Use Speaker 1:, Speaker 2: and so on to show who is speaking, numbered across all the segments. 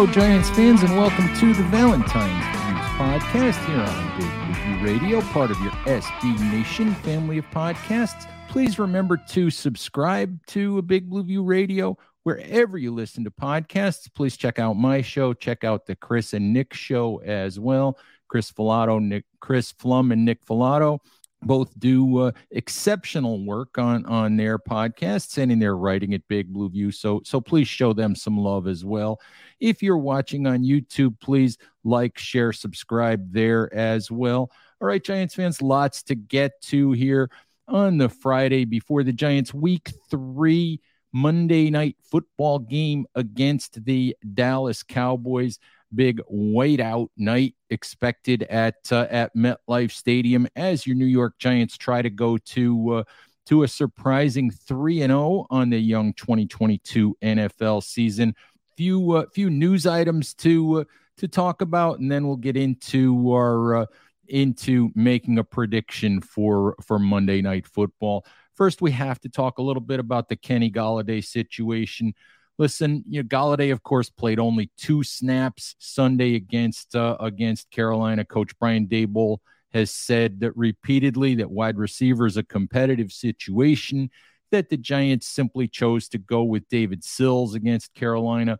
Speaker 1: Hello, Giants fans, and welcome to the Valentine's Views podcast here on Big Blue Radio, part of your SB Nation family of podcasts. Please remember to subscribe to a Big Blue View Radio wherever you listen to podcasts. Please check out my show. Check out the Chris and Nick show as well. Chris Falato, Nick, Chris Pflum, and Nick Falato both do uh, exceptional work on on their podcasts and in their writing at Big Blue View. So so please show them some love as well. If you're watching on YouTube, please like, share, subscribe there as well. All right, Giants fans, lots to get to here on the Friday before the Giants week 3 Monday night football game against the Dallas Cowboys big whiteout night expected at uh, at MetLife Stadium as your New York Giants try to go to uh, to a surprising 3 and 0 on the young 2022 NFL season. Few uh, few news items to uh, to talk about and then we'll get into our uh, into making a prediction for for Monday night football. First, we have to talk a little bit about the Kenny Golladay situation listen, you know, Golladay, of course, played only two snaps Sunday against uh, against Carolina. Coach Brian Daboll has said that repeatedly that wide receiver is a competitive situation. That the Giants simply chose to go with David Sills against Carolina.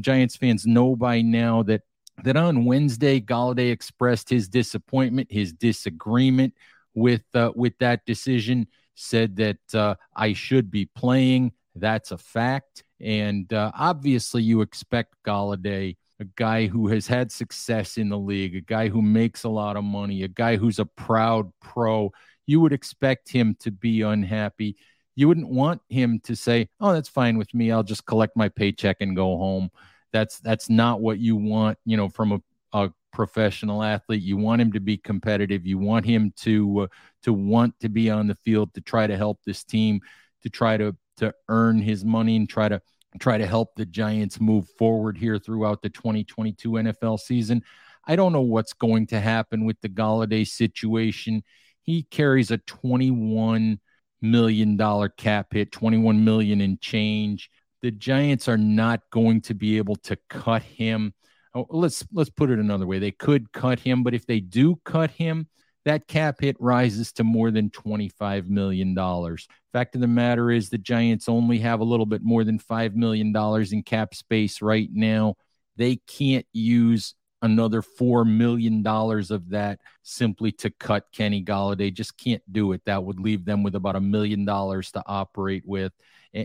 Speaker 1: Giants fans know by now that that on Wednesday, Golladay expressed his disappointment, his disagreement with uh, with that decision. Said that uh, I should be playing. That's a fact. And uh, obviously, you expect Golladay, a guy who has had success in the league, a guy who makes a lot of money, a guy who's a proud pro. You would expect him to be unhappy. You wouldn't want him to say, "Oh, that's fine with me. I'll just collect my paycheck and go home." That's that's not what you want, you know, from a, a professional athlete. You want him to be competitive. You want him to uh, to want to be on the field to try to help this team, to try to to earn his money and try to try to help the Giants move forward here throughout the 2022 NFL season. I don't know what's going to happen with the Golladay situation. He carries a 21 million dollar cap hit, 21 million in change. The Giants are not going to be able to cut him. Oh, let's let's put it another way. They could cut him, but if they do cut him, that cap hit rises to more than $25 million. Fact of the matter is, the Giants only have a little bit more than $5 million in cap space right now. They can't use another $4 million of that simply to cut Kenny Golladay. Just can't do it. That would leave them with about a million dollars to operate with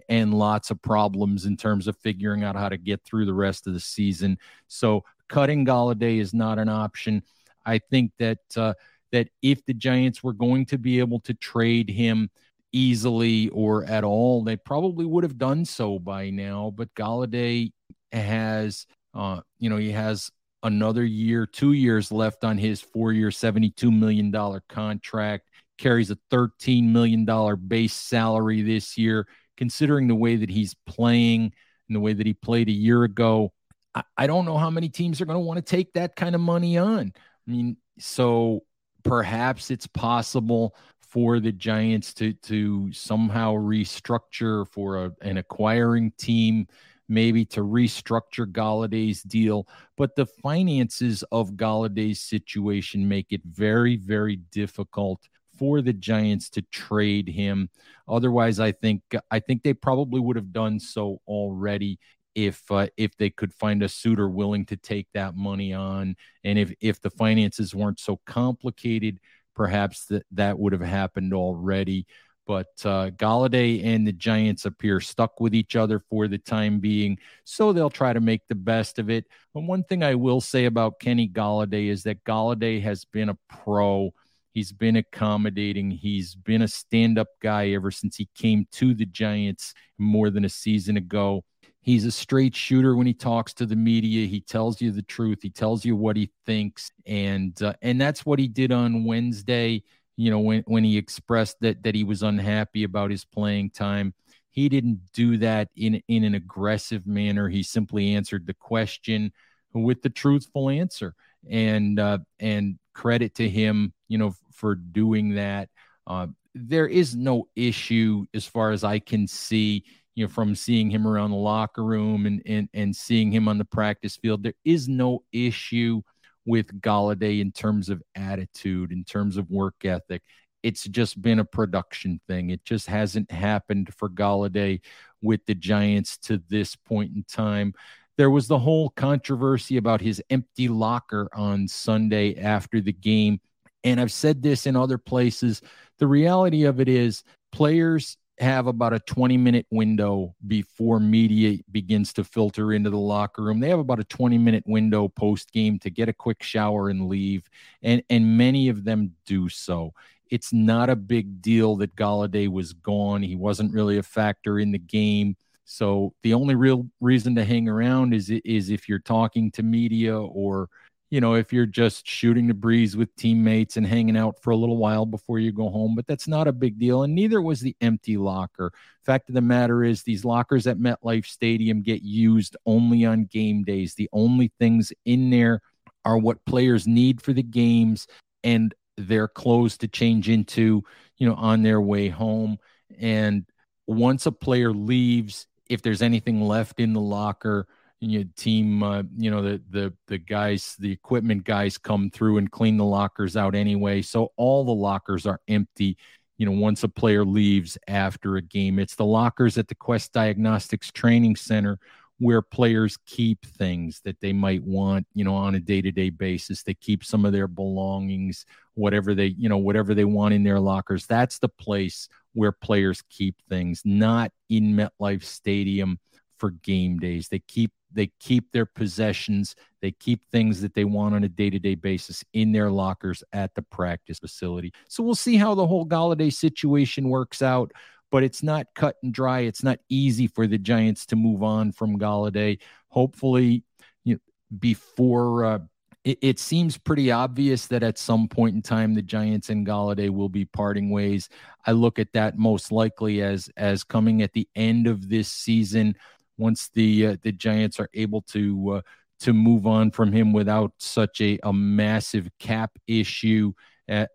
Speaker 1: and lots of problems in terms of figuring out how to get through the rest of the season. So cutting Golladay is not an option. I think that uh, that if the Giants were going to be able to trade him easily or at all, they probably would have done so by now. But Golladay has, uh, you know, he has another year, two years left on his four year, $72 million contract, carries a $13 million base salary this year. Considering the way that he's playing and the way that he played a year ago, I, I don't know how many teams are going to want to take that kind of money on. I mean, so perhaps it's possible for the Giants to to somehow restructure for a, an acquiring team, maybe to restructure Golladay's deal. But the finances of Golladay's situation make it very, very difficult for the Giants to trade him. Otherwise, I think I think they probably would have done so already if uh, if they could find a suitor willing to take that money on, and if if the finances weren't so complicated, perhaps that that would have happened already. But uh, Golladay and the Giants appear stuck with each other for the time being, so they'll try to make the best of it. But one thing I will say about Kenny Golladay is that Golladay has been a pro. He's been accommodating. He's been a stand up guy ever since he came to the Giants more than a season ago. He's a straight shooter when he talks to the media. He tells you the truth. He tells you what he thinks, and uh, and that's what he did on Wednesday. You know, when when he expressed that that he was unhappy about his playing time, he didn't do that in in an aggressive manner. He simply answered the question with the truthful answer, and uh, and credit to him, you know, for doing that. Uh, there is no issue as far as I can see you know, from seeing him around the locker room and, and, and seeing him on the practice field, there is no issue with Golladay in terms of attitude, in terms of work ethic. It's just been a production thing. It just hasn't happened for Golladay with the Giants to this point in time. There was the whole controversy about his empty locker on Sunday after the game. And I've said this in other places. The reality of it is, players have about a 20 minute window before media begins to filter into the locker room. They have about a 20 minute window post game to get a quick shower and leave. And, and many of them do so. It's not a big deal that Golladay was gone. He wasn't really a factor in the game. So the only real reason to hang around is is if you're talking to media or you know, if you're just shooting the breeze with teammates and hanging out for a little while before you go home, but that's not a big deal. And neither was the empty locker. Fact of the matter is, these lockers at MetLife Stadium get used only on game days. The only things in there are what players need for the games and their clothes to change into, you know, on their way home. And once a player leaves, if there's anything left in the locker, your team uh, you know the the the guys the equipment guys come through and clean the lockers out anyway. So all the lockers are empty you know once a player leaves after a game. It's the lockers at the quest diagnostics training center where players keep things that they might want you know on a day-to-day basis. They keep some of their belongings whatever they you know whatever they want in their lockers. That's the place where players keep things not in metlife stadium for game days. They keep they keep their possessions they keep things that they want on a day-to-day basis in their lockers at the practice facility. So we'll see how the whole Golladay situation works out but it's not cut and dry. It's not easy for the giants to move on from Golladay hopefully you know, before uh, it, it, seems pretty obvious that at some point in time the Giants and Golladay will be parting ways. I look at that most likely as as coming at the end of this season once the uh, the Giants are able to uh, to move on from him without such a, a massive cap issue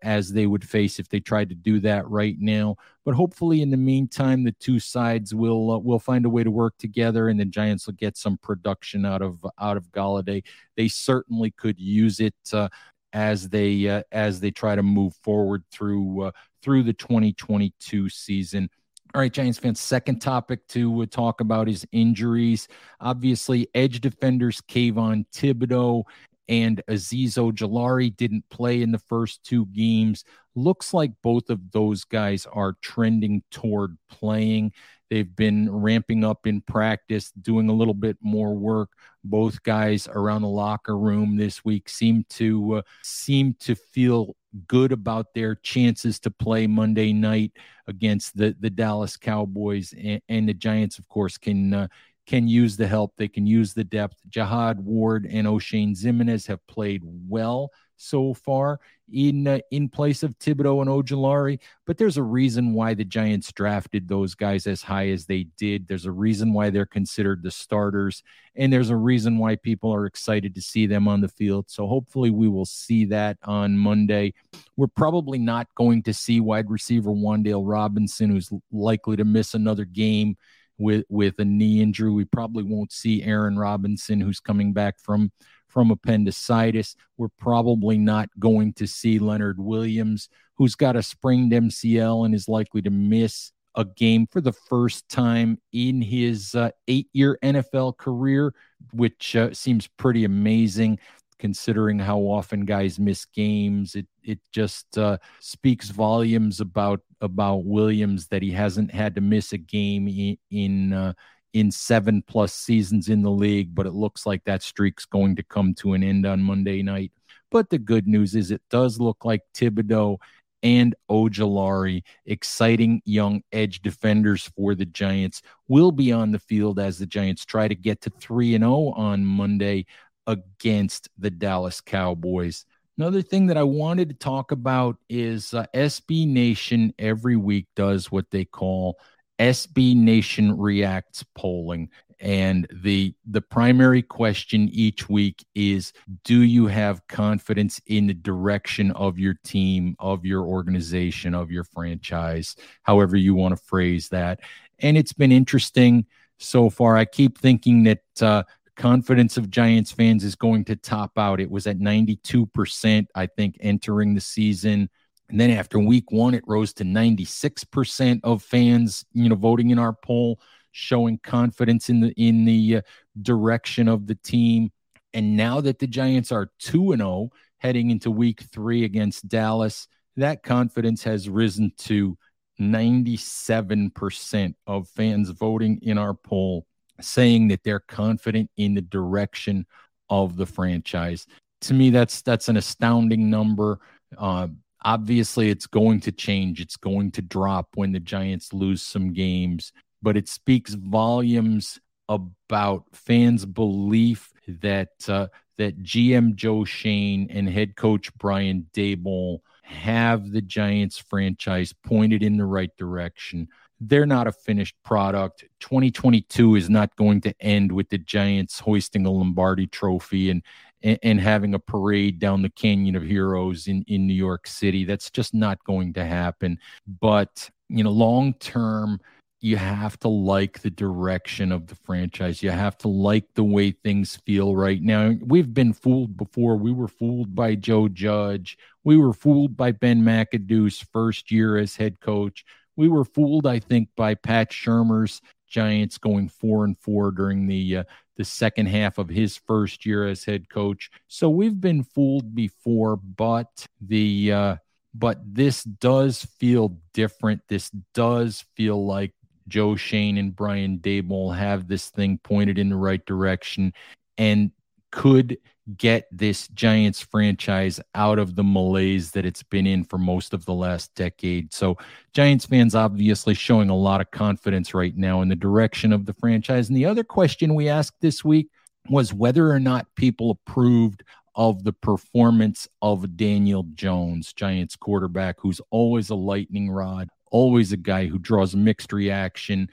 Speaker 1: as they would face if they tried to do that right now. But hopefully, in the meantime, the two sides will uh, will find a way to work together, and the Giants will get some production out of out of Golladay. They certainly could use it uh, as they uh, as they try to move forward through uh, through the 2022 season. All right, Giants fans, second topic to uh, talk about is injuries. Obviously, edge defenders Kayvon Thibodeaux and Azeez Ojulari didn't play in the first two games. Looks like both of those guys are trending toward playing. They've been ramping up in practice, doing a little bit more work. Both guys around the locker room this week seem to uh, seem to feel good about their chances to play Monday night against the the Dallas Cowboys and, and the Giants. Of course, can uh, can use the help. They can use the depth. Jihad Ward and Oshane Ximines have played well so far in uh, in place of Thibodeaux and Ojulari. But there's a reason why the Giants drafted those guys as high as they did. There's a reason why they're considered the starters, and there's a reason why people are excited to see them on the field. So hopefully we will see that on Monday. We're probably not going to see wide receiver Wan'Dale Robinson, who's likely to miss another game with with a knee injury. We probably won't see Aaron Robinson, who's coming back from from appendicitis. We're probably not going to see Leonard Williams, who's got a sprained MCL and is likely to miss a game for the first time in his uh, eight year NFL career, which uh, seems pretty amazing considering how often guys miss games. It it just uh, speaks volumes about about Williams that he hasn't had to miss a game in in, uh, in seven plus seasons in the league. But it looks like that streak's going to come to an end on Monday night. But the good news is it does look like Thibodeaux and Ojulari, exciting young edge defenders for the Giants, will be on the field as the Giants try to get to 3 and 0 on Monday against the Dallas Cowboys. Another thing that I wanted to talk about is uh, SB Nation every week does what they call SB Nation Reacts polling. And the the primary question each week is do you have confidence in the direction of your team, of your organization, of your franchise, however you want to phrase that. And it's been interesting so far. I keep thinking that uh, confidence of Giants fans is going to top out. It was at 92%, I think, entering the season. And then after week one, it rose to 96% of fans, you know, voting in our poll, showing confidence in the in the uh, direction of the team. And now that the Giants are 2 and 0 heading into week 3 against Dallas, that confidence has risen to 97% of fans voting in our poll saying that they're confident in the direction of the franchise. To me, that's that's an astounding number. Uh, obviously, it's going to change. It's going to drop when the Giants lose some games, but it speaks volumes about fans' belief that uh, that GM Joe Schoen and head coach Brian Daboll have the Giants franchise pointed in the right direction they're not a finished product. 2022 is not going to end with the Giants hoisting a Lombardi trophy and, and, and having a parade down the Canyon of Heroes in, in New York City. That's just not going to happen. But, you know, long term, you have to like the direction of the franchise. You have to like the way things feel right now. We've been fooled before. We were fooled by Joe Judge. We were fooled by Ben McAdoo's first year as head coach we were fooled, I think, by Pat Shurmur's Giants going four and four during the uh, the second half of his first year as head coach. So we've been fooled before, but the uh, but this does feel different. This does feel like Joe Schoen and Brian Daboll have this thing pointed in the right direction and could get this Giants franchise out of the malaise that it's been in for most of the last decade. So, Giants fans obviously showing a lot of confidence right now in the direction of the franchise. And the other question we asked this week was whether or not people approved of the performance of Daniel Jones, Giants quarterback, who's always a lightning rod, always a guy who draws mixed reaction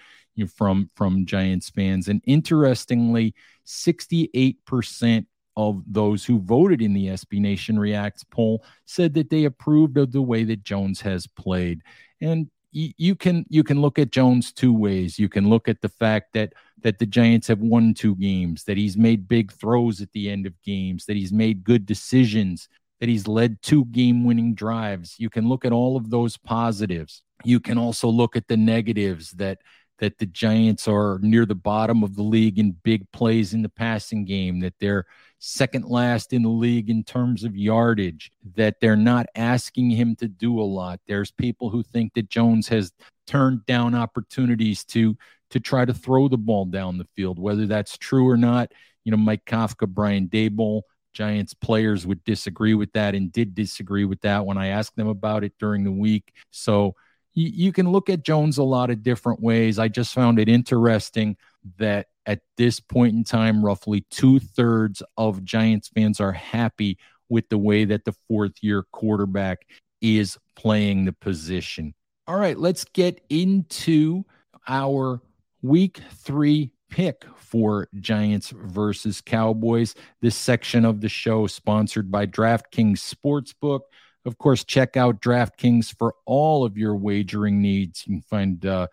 Speaker 1: from from Giants fans. And interestingly, 68% of those who voted in the SB Nation Reacts poll said that they approved of the way that Jones has played. And you can you can look at Jones two ways. You can look at the fact that that the Giants have won two games, that he's made big throws at the end of games, that he's made good decisions, that he's led two game-winning drives. You can look at all of those positives. You can also look at the negatives that that the Giants are near the bottom of the league in big plays in the passing game, that they're second last in the league in terms of yardage, that they're not asking him to do a lot. There's people who think that Jones has turned down opportunities to to try to throw the ball down the field, whether that's true or not. You know, Mike Kafka, Brian Daboll, Giants players would disagree with that and did disagree with that when I asked them about it during the week. So you, you can look at Jones a lot of different ways. I just found it interesting that at this point in time, roughly two thirds of Giants fans are happy with the way that the fourth year quarterback is playing the position. All right, let's get into our week three pick for Giants versus Cowboys. This section of the show sponsored by DraftKings Sportsbook. Of course, check out DraftKings for all of your wagering needs. You can find uh,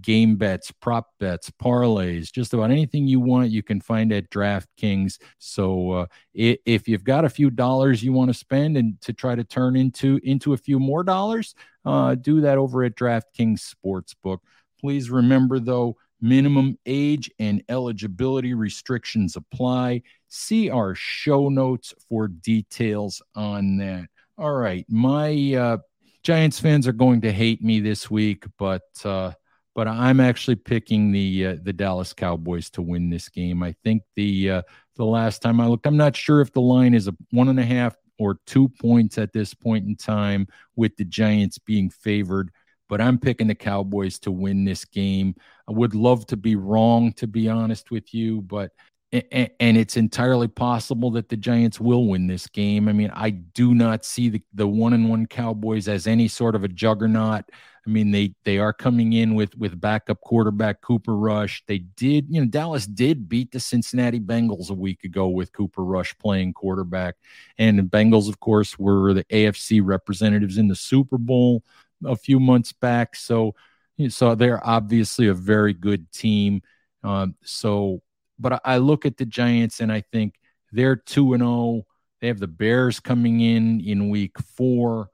Speaker 1: game bets, prop bets, parlays, just about anything you want, you can find at DraftKings. So uh, if you've got a few dollars you want to spend and to try to turn into into a few more dollars, uh, do that over at DraftKings Sportsbook. Please remember though, minimum age and eligibility restrictions apply. See our show notes for details on that. All right, my uh, Giants fans are going to hate me this week, but uh, but I'm actually picking the uh, the Dallas Cowboys to win this game. I think the uh, the last time I looked, I'm not sure if the line is a one and a half or two points at this point in time, with the Giants being favored. But I'm picking the Cowboys to win this game. I would love to be wrong, to be honest with you, but and it's entirely possible that the Giants will win this game. I mean, I do not see the, the one and one Cowboys as any sort of a juggernaut. I mean, they they are coming in with with backup quarterback Cooper Rush. They did, you know, Dallas did beat the Cincinnati Bengals a week ago with Cooper Rush playing quarterback, and the Bengals, of course, were the AFC representatives in the Super Bowl a few months back. So, so they're obviously a very good team. Um, so but I look at the Giants and I think they're 2 and 0. They have the Bears coming in in week 4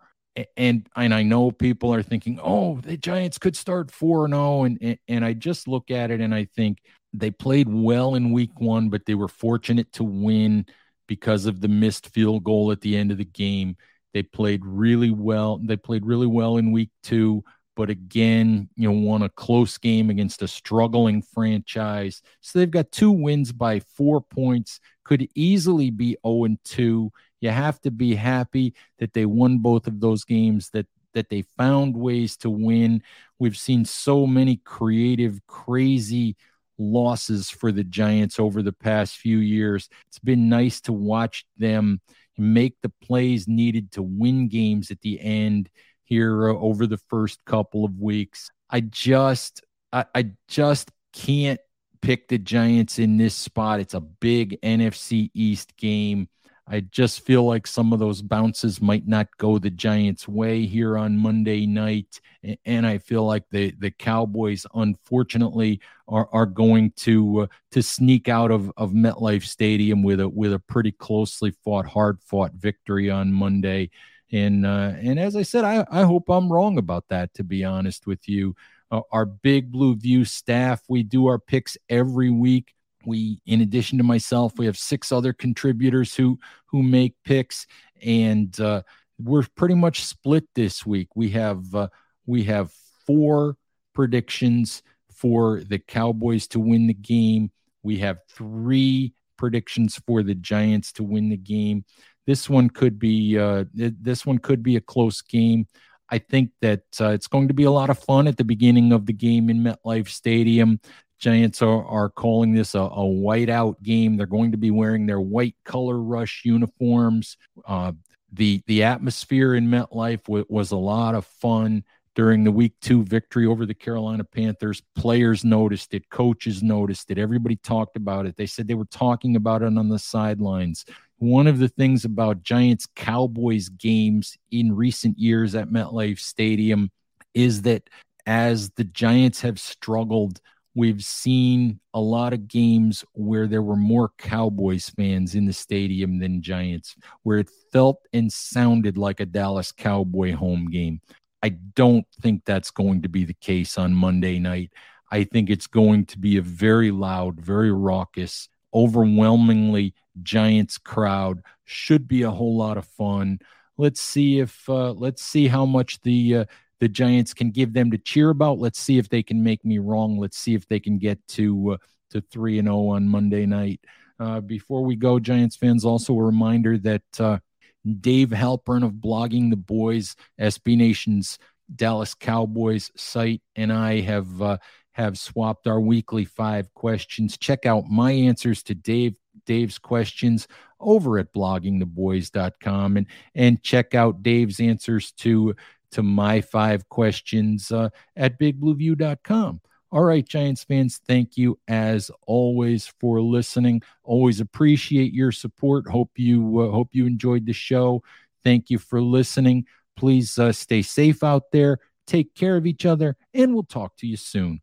Speaker 1: and and I know people are thinking, "Oh, the Giants could start 4 and 0." And and I just look at it and I think they played well in week 1, but they were fortunate to win because of the missed field goal at the end of the game. They played really well. They played really well in week 2 but again, you know, won a close game against a struggling franchise. So they've got two wins by four points, could easily be 0 and 2. You have to be happy that they won both of those games, that that they found ways to win. We've seen so many creative, crazy losses for the Giants over the past few years. It's been nice to watch them make the plays needed to win games at the end here uh, over the first couple of weeks. I just I, I just can't pick the Giants in this spot. It's a big NFC East game. I just feel like some of those bounces might not go the Giants' way here on Monday night, and I feel like the the Cowboys, unfortunately, are are going to uh, to sneak out of of MetLife Stadium with a with a pretty closely fought, hard fought victory on Monday. And uh, and as I said, I, I hope I'm wrong about that. To be honest with you, uh, our Big Blue View staff, we do our picks every week. We, in addition to myself, we have six other contributors who who make picks, and uh, we're pretty much split this week. We have uh, we have four predictions for the Cowboys to win the game. We have three predictions for the Giants to win the game this one could be uh, this one could be a close game. I think that uh, it's going to be a lot of fun at the beginning of the game in MetLife Stadium. Giants are, are calling this a, a whiteout game. They're going to be wearing their white color rush uniforms. Uh, the the atmosphere in MetLife w- was a lot of fun during the week two victory over the Carolina Panthers. Players noticed it, coaches noticed it, everybody talked about it. They said they were talking about it on the sidelines one of the things about Giants Cowboys games in recent years at MetLife Stadium is that as the Giants have struggled, we've seen a lot of games where there were more Cowboys fans in the stadium than Giants, where it felt and sounded like a Dallas Cowboy home game. I don't think that's going to be the case on Monday night. I think it's going to be a very loud, very raucous, overwhelmingly Giants crowd. Should be a whole lot of fun. Let's see if uh, let's see how much the uh, the Giants can give them to cheer about. Let's see if they can make me wrong. Let's see if they can get to uh, to three and zero oh on Monday night. Uh, before we go, Giants fans, also a reminder that uh, Dave Halprin of Blogging the Boys, SB Nation's Dallas Cowboys site, and I have uh, have swapped our weekly five questions. Check out my answers to Dave Dave's questions over at bloggingtheboys.com and and check out Dave's answers to to my five questions uh, at bigblueview.com. All right, Giants fans, thank you as always for listening. Always appreciate your support. Hope you uh, hope you enjoyed the show. Thank you for listening. Please uh, stay safe out there. Take care of each other, and we'll talk to you soon.